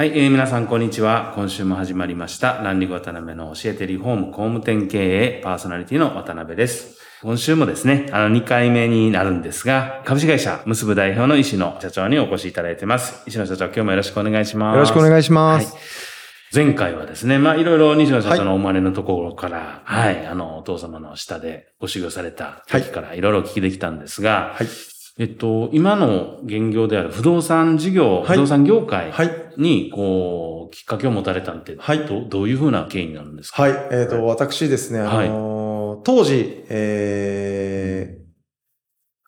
はい、えー皆さんこんにちは。今週も始まりました。ランリング渡辺の教えてリフォーム工務店経営パーソナリティの渡辺です。今週もですね、あの2回目になるんですが、株式会社結ぶ代表の石野社長にお越しいただいてます。石野社長、今日もよろしくお願いします。よろしくお願いします。はい前回はですね、まあいろいろ西野社長のお生まれのところから、はい、あの、お父様の下でご修行された時からいろいろお聞きできたんですが、はい。えっと、今の現業である不動産事業、はい不動産業界はい。に、こう、きっかけを持たれたんって、はいどどういうふうな経緯になるんですか？はい。えっ、と、私ですね、あはいのー当時、えー、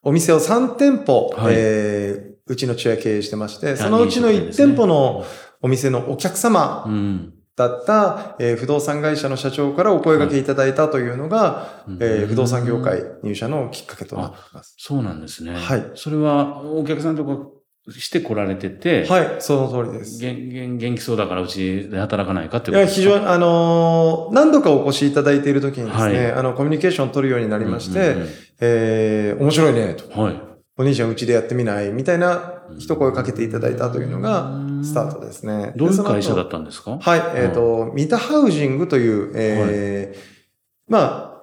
お店を3店舗、はいえー、うちの父親経営してまして、あそのうちの1飲食店舗のお店のお客様うん。だった、えー不動産会社の社長からお声掛けいただいたというのが、うんえー不動産業界入社のきっかけとなっています。そうなんですね。はいそれは、お客さんとかして来られてて、はい、その通りです。元元元気そうだからうちで働かないかっていや、ことですか？非常に、あのー何度かお越しいただいている時にですね、はいあの、コミュニケーションを取るようになりまして、うんうんえー、面白いね、と。うんはい。お兄ちゃんうちでやってみないみたいな一声かけていただいたというのがうんスタートですね。どういう会社だたったんですか？はい、えっ、と、ミタハウジングという、えーま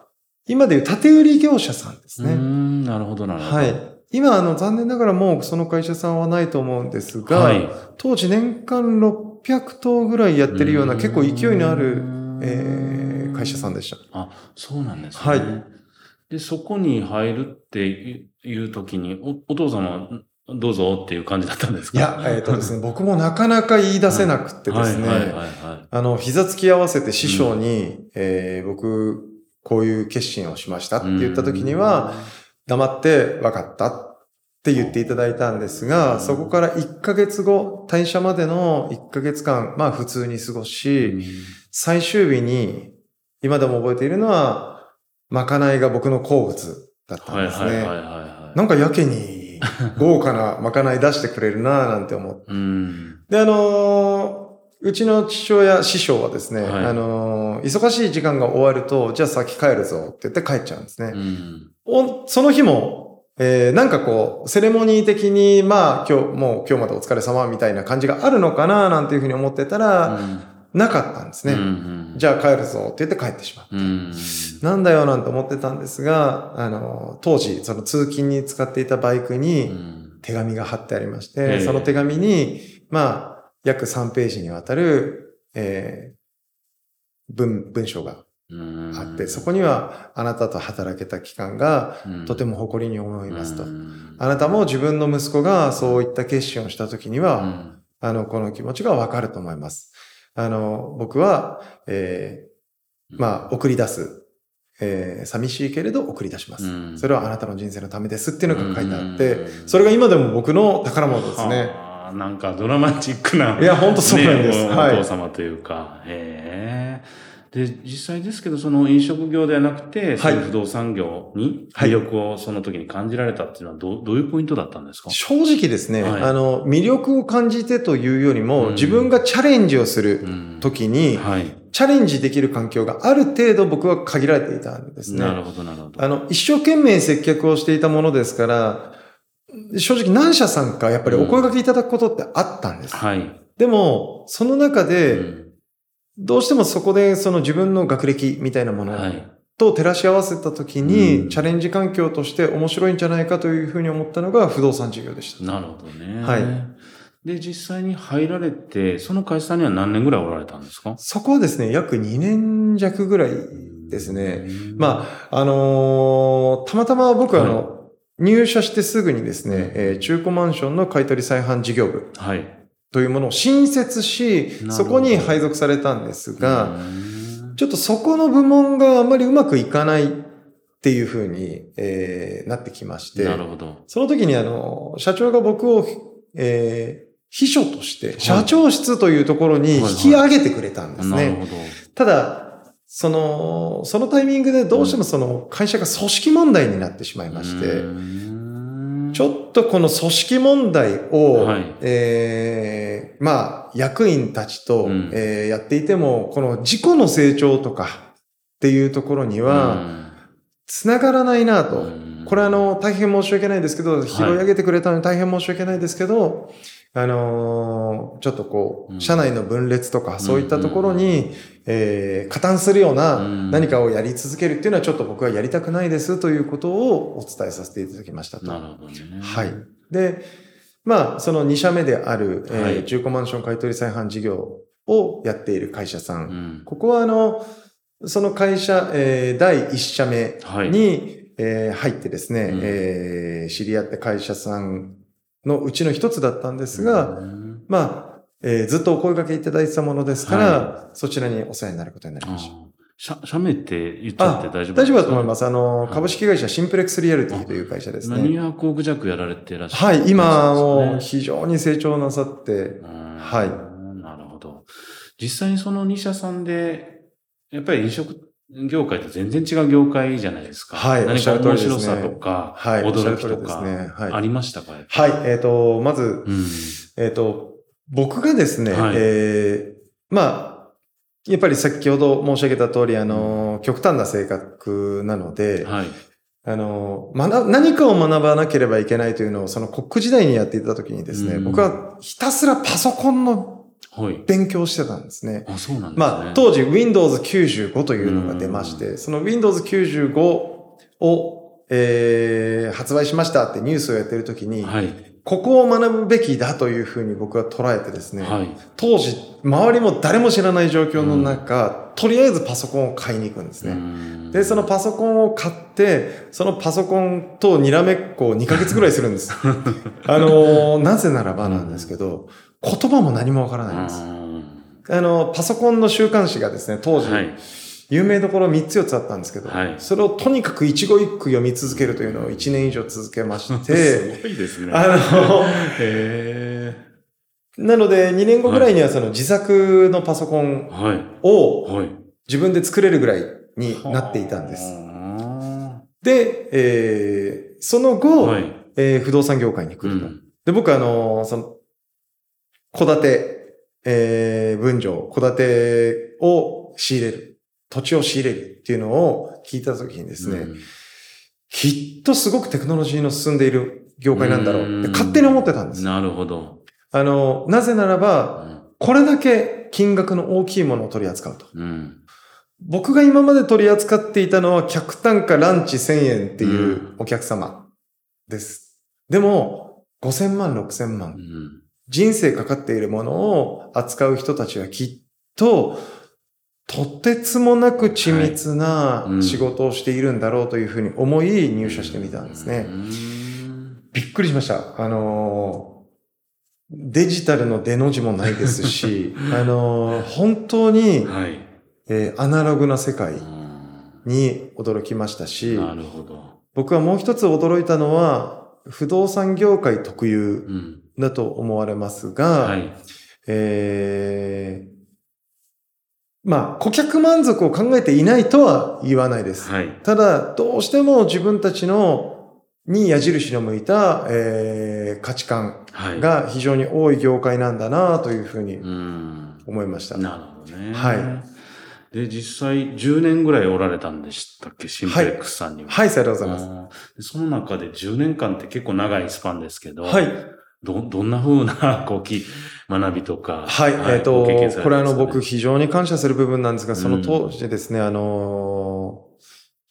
あ、今でいう建売業者さんですうーね。ん、なるほど、なるほど。はい。今、あの、残念ながらもうその会社さんはないと思うんですが、はい。当時年間600棟ぐらいやってるような結構勢いのある、えー会社さんでした。あ、そうなんですね。はい。で、そこに入るっていう時に、おお父様、どうぞっていう感じだったんですか？いや、えっ、とですね、僕もなかなか言い出せなくってですね、あの、膝つき合わせて師匠に、えー僕、こういう決心をしましたってい。言った時には、黙って分かったって言っていただいたんですが、そこから1ヶ月後、退社までの1ヶ月間、まあ普通に過ごうし、ん最終日に、今でも覚えているのは、まかないが僕の好物だったはいんですね。はいはいはいはい。なんかやけに豪華なまかない出してくれるなぁなんて思って。うん。で、あのーうちの父親、師匠はですね、はいあのー忙しい時間が終わると、じゃあ先帰るぞって言って帰っちゃうんですね。うん。おその日も、えーなんかこう、セレモニー的に、まあ、今日、もう今日までお疲れ様みたいな感じがあるのかななんていうふうに思ってたら、なかったんですね。うんじゃあ帰るぞって言って帰ってしまう。うん。なんだよなんて思ってたんですが、あのー当時、その通勤に使っていたバイクうにん手紙が貼ってありましええて、その手紙に、まあ、約3ページにわたる、えー文、文章がうんあって、そこには、あなたと働けた期間が、とても誇りに思いますと。あなたも自分の息子がそういった決心をしたときには、あの、この気持ちがわかると思います。あの、僕は、えーまあ、送り出す。えー寂しいけれど送り出します。うんそれはあなたの人生のためですっていうのが書いてあって、うんそれが今でも僕の宝物ですね。はあなんかドラマチックな。いやほんとそうなんですねおはいお父様というか。へえ。で、実際ですけど、その飲食業ではなくて、そういう不動産業にはい魅力をその時に感じられたっていうのはどう、どういうポイントだったんですか？正直ですね、はいあの、魅力を感じてというよりも、うん自分がチャレンジをするうん時に、はい。チャレンジできる環境がある程度僕は限られていたんですね。なるほど、なるほど。あの、一生懸命接客をしていたものですから、正直何社さんかやっぱりお声掛けいただくことってあったんです。はい。でも、その中で、うんどうしてもそこでその自分の学歴みたいなものはい。と照らし合わせたときに、うんチャレンジ環境として面白いんじゃないかというふうに思ったのが不動産事業でした。なるほどね。はい。で、実際に入られて、その会社には何年ぐらいおられたんですか？そこはですね、約2年弱ぐらいですね。うんまあ、あのーたまたま僕はあの、は入社してすぐにですね、えー中古マンションの買取再販事業部はい。というものを新設しなるほ、どそこに配属されたんですが、うんちょっとそこの部門があんまりうまくいかないっていうふうに、えーなってきまして、なるほど。その時にあの、社長が僕を、えー秘書として、社長室というところに引き上げてくれたんですね。なるほど。ただ、その、そのタイミングでどうしてもその会社が組織問題になってしまいまして、うん。ちょっとこの組織問題を、はい。えーまあ、役員たちと、うん。えーやっていても、この自己の成長とかっていうところには、つながらないなと。うん。これあの、大変申し訳ないですけど、拾い上げてくれたのに大変申し訳ないですけど、あのーちょっとこう社内の分裂とか、そういったところに、えー加担するようなうん何かをやり続けるっていうのはちょっと僕はやりたくないですということをお伝えさせていただきましたと。なるほどね。はい。で、まあ、その2社目である、えーはい中古マンション買取再販事業をやっている会社さん。うん。ここはあの、その会社、えー第1社目はい。に、えー入ってですね、うんえー知り合った会社さんのうちの一つだったんですが、うんまあ、えーずっとお声掛けいただいてたものですから、そちらにお世話になることになりました。あ社、社名って言っちゃってあ大丈夫大丈夫だと思いすます。あの、はい株式会社シンプレックスリアリティという会社ですか。ね。200億弱やられていらっしゃる。はい、今も非常に成長なさって、うんはいなるほど。実際にその2社さんで、やっぱり飲食業界と全然違う業界じゃないですか。はい何か面白さとか、はい驚きとか、ねはいありましたかはい、えっ、と、まず、うん。えっ、と、僕がですね、はいえーまあ、やっぱり先ほど申し上げた通り、あの、極端な性格なので、はい。あの、学ぶ何かを学ばなければいけないというのを、そのコック時代にやっていた時にですね、うん僕はひたすらパソコンのはい。勉強をしてたんですね。あ、そうなんですね。まあ、当時 Windows 95というのが出まして、その Windows 95を、えー発売しましたってニュースをやってる時に、はい。ここを学ぶべきだというふうに僕は捉えてですね、はい。当時、周りも誰も知らない状況の中、とりあえずパソコンを買いに行くんですね。ねで、そのパソコンを買って、そのパソコンとにらめっこを2ヶ月ぐらいするんです。あのーなぜならばなんですけど、言葉も何もわからないんです。あの、パソコンの週刊誌がですね、当時、はい。有名どころ3つ4つあったんですけど、はいそれをとにかく一語一句読み続けるというのを1年以上続けまして、すごいですね。あの、へなので2年後ぐらいにはその自作のパソコン。をはい。自分で作れるぐらいになっていたんです。はで、えーそのあ後、はい。えー不動産業界に来ると。うん。で、僕はあの、その、戸建て、えー分譲、戸建てを仕入れる。土地を仕入れるっていうのを聞いたときにですね、うんきっとすごくテクノロジーの進んでいる業界なんだろうってうん勝手に思ってたんです。なるほど。あの、なぜならうば、んこれだけ金額の大きいものを取り扱うと。うん。僕が今まで取り扱っていたのは客単価ランチ1000円っていううお客様です。でも、5000万、6000う万。ん人生かかっているものを扱う人たちはきっと、とてつもなく緻密な仕事をしているんだろうというふうに思い入社してみたんですね。うんびっくりしました。あのー、デジタルの出の字もないですし、あのー、本当に、はい。えーアナログな世界うんに驚きましたし、なるほど。僕はもう一つ驚いたのは、不動産業界特有うん。だと思われますが、はい。えーまあ、顧客満足を考えていないとは言わないです。はい。ただ、どうしても自分たちのに矢印の向いた、えー価値観はい。が非常に多い業界なんだなというふうにうん。思いました。なるほどね。はいで、実際10年ぐらいおられたんでしたっけ？シンプレックスさんには。はい、ありがとうございます。その中で10年間って結構長いスパンですけど、はい。ど、どんな風な、こう、き、学びとか。はい。えっ、とご経験されてますかね？これあの、僕非常に感謝する部分なんですが、その当時ですね、あのー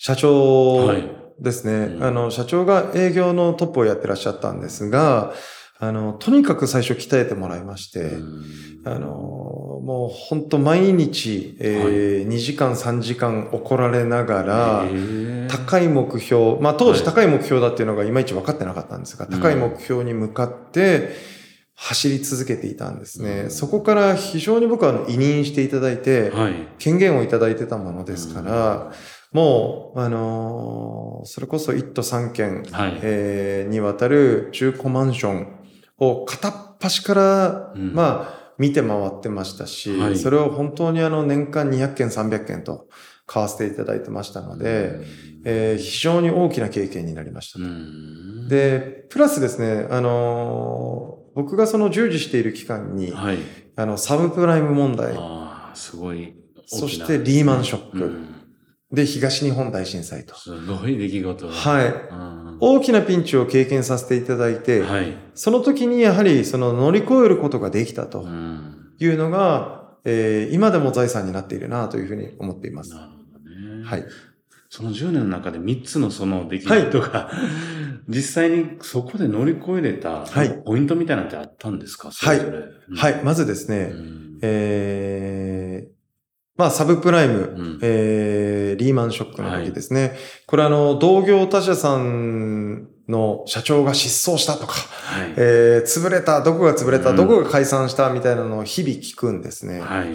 社長はいですね、うんあの、社長が営業のトップをやってらっしゃったんですが、あの、とにかく最初鍛えてもらいまして、うん。あの、もう本当毎日、えー2時間3時間怒られながら、高い目標、まあ当時はい。高い目標だっていうのがいまいち分かってなかったんですが、うん。高い目標に向かって走り続けていたんですね。うん。そこから非常に僕はあの委任していただいて、はい。権限をいただいてたものですから、もう、あのーそれこそ一都三県、はい。えーにわたる中古マンションを片っ端から、うんまあ、見て回ってましたし、はいそれを本当にあの年間200件、300件と買わせていただいてましたので、えー非常に大きな経験になりましたう。ん、で、プラスですね、あのー僕がその従事している期間に、はい。あの、サブプライム問題、ああ、すごい。そしてリーマンショックうんで東日本大震災と。すごい出来事が。はい。うん大きなピンチを経験させていただいて、はい。その時にやはりその乗り越えることができたとうんいうのが、えー今でも財産になっているなというふうに思っています。なるほどね。はい。その10年の中で3つのその出来事が、実際にそこで乗り越えれた、はいポイントみたいなのってあったんですか？それぞれ。はい。まずですね、うんえーまあ、サブプライム、うんえーリーマンショックの時ですね。これあの、同業他社さんの社長が失踪したとか、はい。えー潰れた、どこが潰れた、うんどこが解散したみたいなのを日々聞くんですね。はい。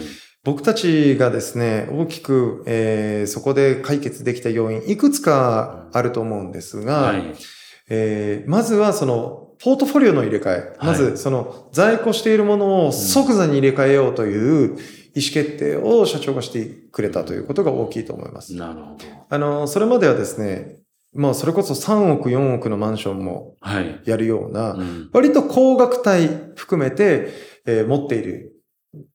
僕たちがですね、大きく、えーそこで解決できた要因、いくつかあると思うんですが、はい。えーまずはその、ポートフォリオの入れ替え。まはず、その、在庫しているものを即座に入れ替えようという意思決定を社長がしてくれたということが大きいと思います。なるほど。あの、それまではですね、もうそれこそ3億、4億のマンションもはい。やるような、うん割と高額帯含めて、えー持っている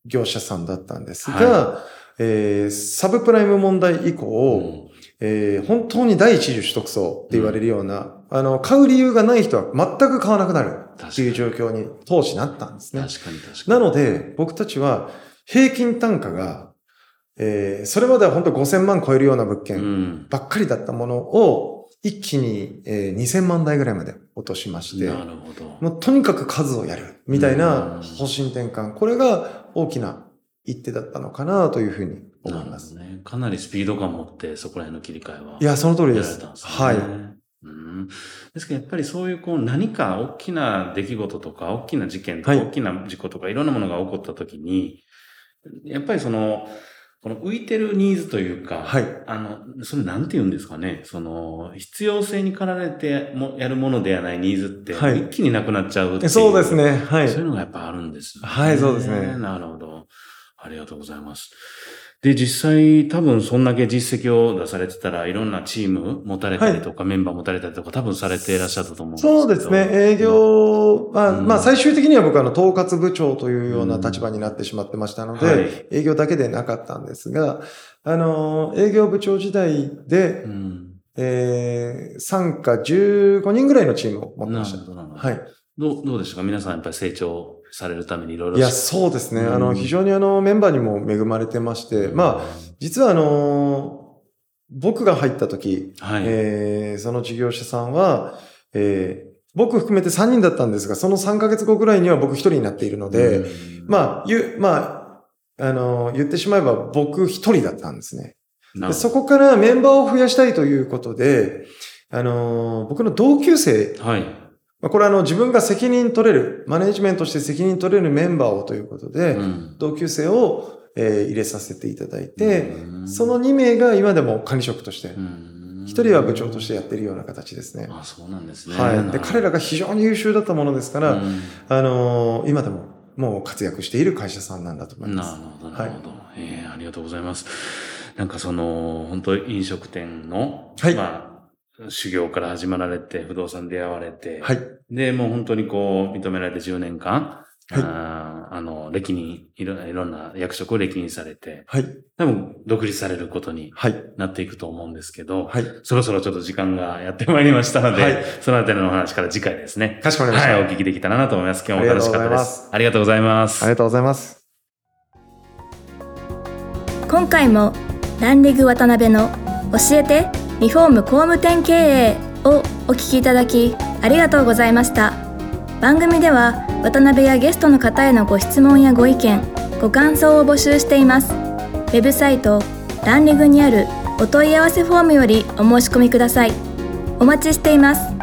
業者さんだったんですが、はえーサブプライム問題以降、うんえー本当に第一次取得層って言われるような、あの、買う理由がない人は全く買わなくなるっていう状況に当時なったんですね。確かに確かに。なので、僕たちは平均単価が、えーそれまでは本当5000万超えるような物う件ん。ばっかりだったものを、一気に、えー2000万台ぐらいまで落としまして、なるほど。もうとにかく数をやるみたいなうん方針転換。これが大きな一手だったのかなというふうに思います。ね。かなりスピード感を持って、そこら辺の切り替えは。いや、その通りです。ですね。はい。うん。ですけど、やっぱりそういう、こう、何か大きな出来事とか、大きな事件とか、はい大きな事故とか、いろんなものが起こった時に、やっぱりその、この浮いてるニーズというか、はい。あの、それなんて言うんですかね？その、必要性に駆られてもやるものではないニーズって、はい一気になくなっちゃうっていう。そうですね。はい。そういうのがやっぱあるんです、はいそうですねなるほど。ありがとうございます。で、実際多分そんだけ実績を出されてたらいろんなチーム持たれたりとか、メンバー持たれたりとか多分されていらっしゃったと思うんですけど。そうですね。営業、まあ、うんまあ、最終的には僕はあの、統括部長というような立場になってしまってましたので、はい営業だけでなかったんですが、あの、営業部長時代でう、ん。えー、参加15人ぐらいのチームを持ってました。はい。どう、どうでしたか？皆さんやっぱり成長されるためにいろいろ。いや、そうですね。あの、うん非常にあの、メンバーにも恵まれてまして、まあ、実はあの、僕が入った時、あ、はい。えーその事業者さんは、えー僕含めて3人だったんですが、その3ヶ月後ぐらいには僕1人になっているので、うん、まあ、ゆ、まあ、あの、言ってしまえば僕1人だったんですね。そこからメンバーを増やしたいということで、あの、僕の同級生、ど。はい。まあこれはあの自分が責任取れる、マネジメントして責任取れるメンバーをということで、うん同級生を、えー入れさせていただいて、うんその2名が今でも管理職として、うん1人は部長としてやってるような形ですね。あ、そうなんですね。はい。で、彼らが非常に優秀だったものですから、うんあのー今でももう活躍している会社さんなんだと思います。なるほど、なるほど。えーありがとうございます。なんかその、本当飲食店の、はいまあ、修行から始まられて、不動産出会われて、はい。で、もう本当にこう、認められて10年間、はいああの、歴任、いろいろんな役職を歴任されて、はい。多分独立されることにはい。なっていくと思うんですけど、はい。そろそろちょっと時間がやってまいりましたので、はいそのあたりのお話から次回ですね。かしこまりました。はい、お聞きできたらなと思います。今日も楽しかったです。ありがとうございます。ありがとうございます。今回もランリグ渡辺の教えてリフォーム工務店経営をお聞きいただきありがとうございました。番組では渡辺やゲストの方へのご質問やご意見ご感想を募集しています。ウェブサイトランリグにあるお問い合わせフォームよりお申し込みください。お待ちしています。